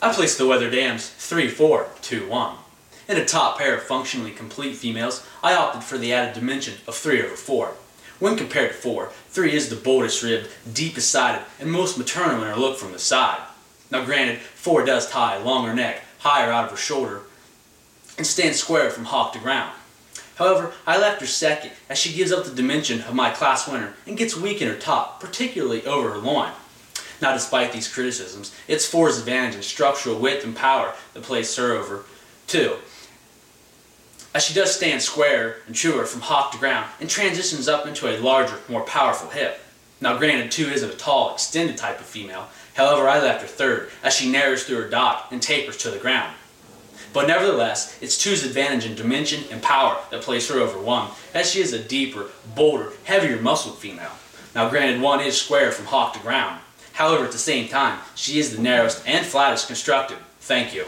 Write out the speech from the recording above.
I placed the wether dams 3, 4, 2, 1. In a top pair of functionally complete females, I opted for the added dimension of 3 over 4. When compared to 4, 3 is the boldest ribbed, deepest sided, and most maternal in her look from the side. Now granted, 4 does tie a longer neck, higher out of her shoulder, and stands square from hock to ground. However, I left her second as she gives up the dimension of my class winner and gets weak in her top, particularly over her loin. Now despite these criticisms, it's 4's advantage in structural width and power that plays her over 2. As she does stand square and truer from hock to ground and transitions up into a larger, more powerful hip. Now granted 2 isn't a tall, extended type of female, however I left her third as she narrows through her dock and tapers to the ground. But nevertheless, it's 2's advantage in dimension and power that plays her over 1, as she is a deeper, bolder, heavier muscled female. Now granted 1 is square from hock to ground, However, at the same time, she is the narrowest and flattest constructed. Thank you.